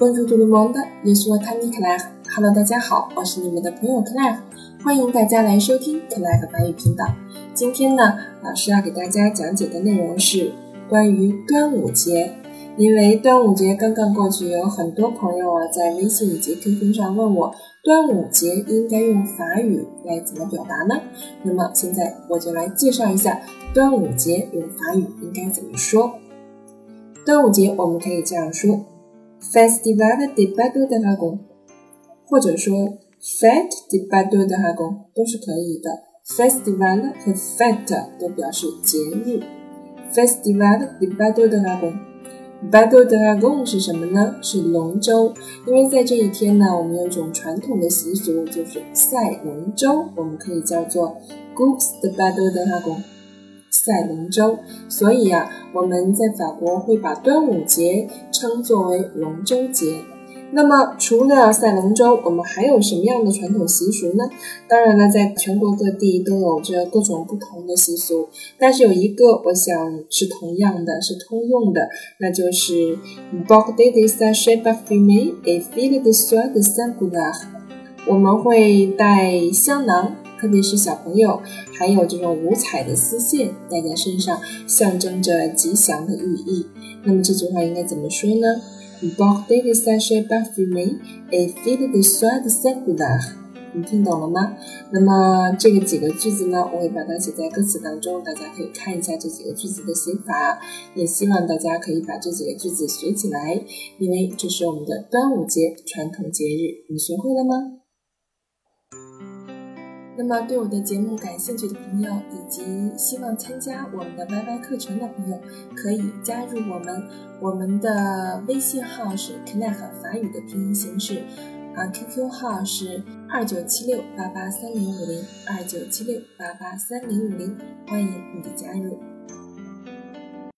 Bonjour tout le monde, je suis Tammy Claire. Hello，大家好，我是你们的朋友 claf 欢迎大家来收听 Claire 法语频道。今天呢，老师要给大家讲解的内容是关于端午节。因为端午节刚刚过去，有很多朋友啊在微信以及 QQ 上问我，端午节应该用法语来怎么表达呢？那么现在我就来介绍一下端午节用法语应该怎么说。端午节我们可以这样说。Festival de Bado de Hagon，或者说 Fête de Bado de Hagon 都是可以的。Festival 和 Fête 都表示节日。Festival de Bado de Hagon，Bado de Hagon 是什么呢？是龙舟。因为在这一天呢，我们有一种传统的习俗，就是赛龙舟，我们可以叫做 Gous de Bado de Hagon。赛龙舟，所以啊，我们在法国会把端午节称作为龙舟节。那么，除了赛龙舟，我们还有什么样的传统习俗呢？当然了，在全国各地都有着各种不同的习俗，但是有一个，我想是同样的，是通用的，那就是 b o c d e de sa chère fille et fille de soie de Saint Goulard。我们会带香囊。特别是小朋友，还有这种五彩的丝线戴在身上，象征着吉祥的寓意。那么这句话应该怎么说呢？Borde de sa chère parfumée et fil de soie de Saint Goulard。你听懂了吗？那么这个几个句子呢，我会把它写在歌词当中，大家可以看一下这几个句子的写法。也希望大家可以把这几个句子学起来，因为这是我们的端午节传统节日。你学会了吗？那么，对我的节目感兴趣的朋友，以及希望参加我们的 YY 课程的朋友，可以加入我们。我们的微信号是 Connect 法语的拼音形式，啊，QQ 号是二九七六八八三零五零二九七六八八三零五零，欢迎你的加入。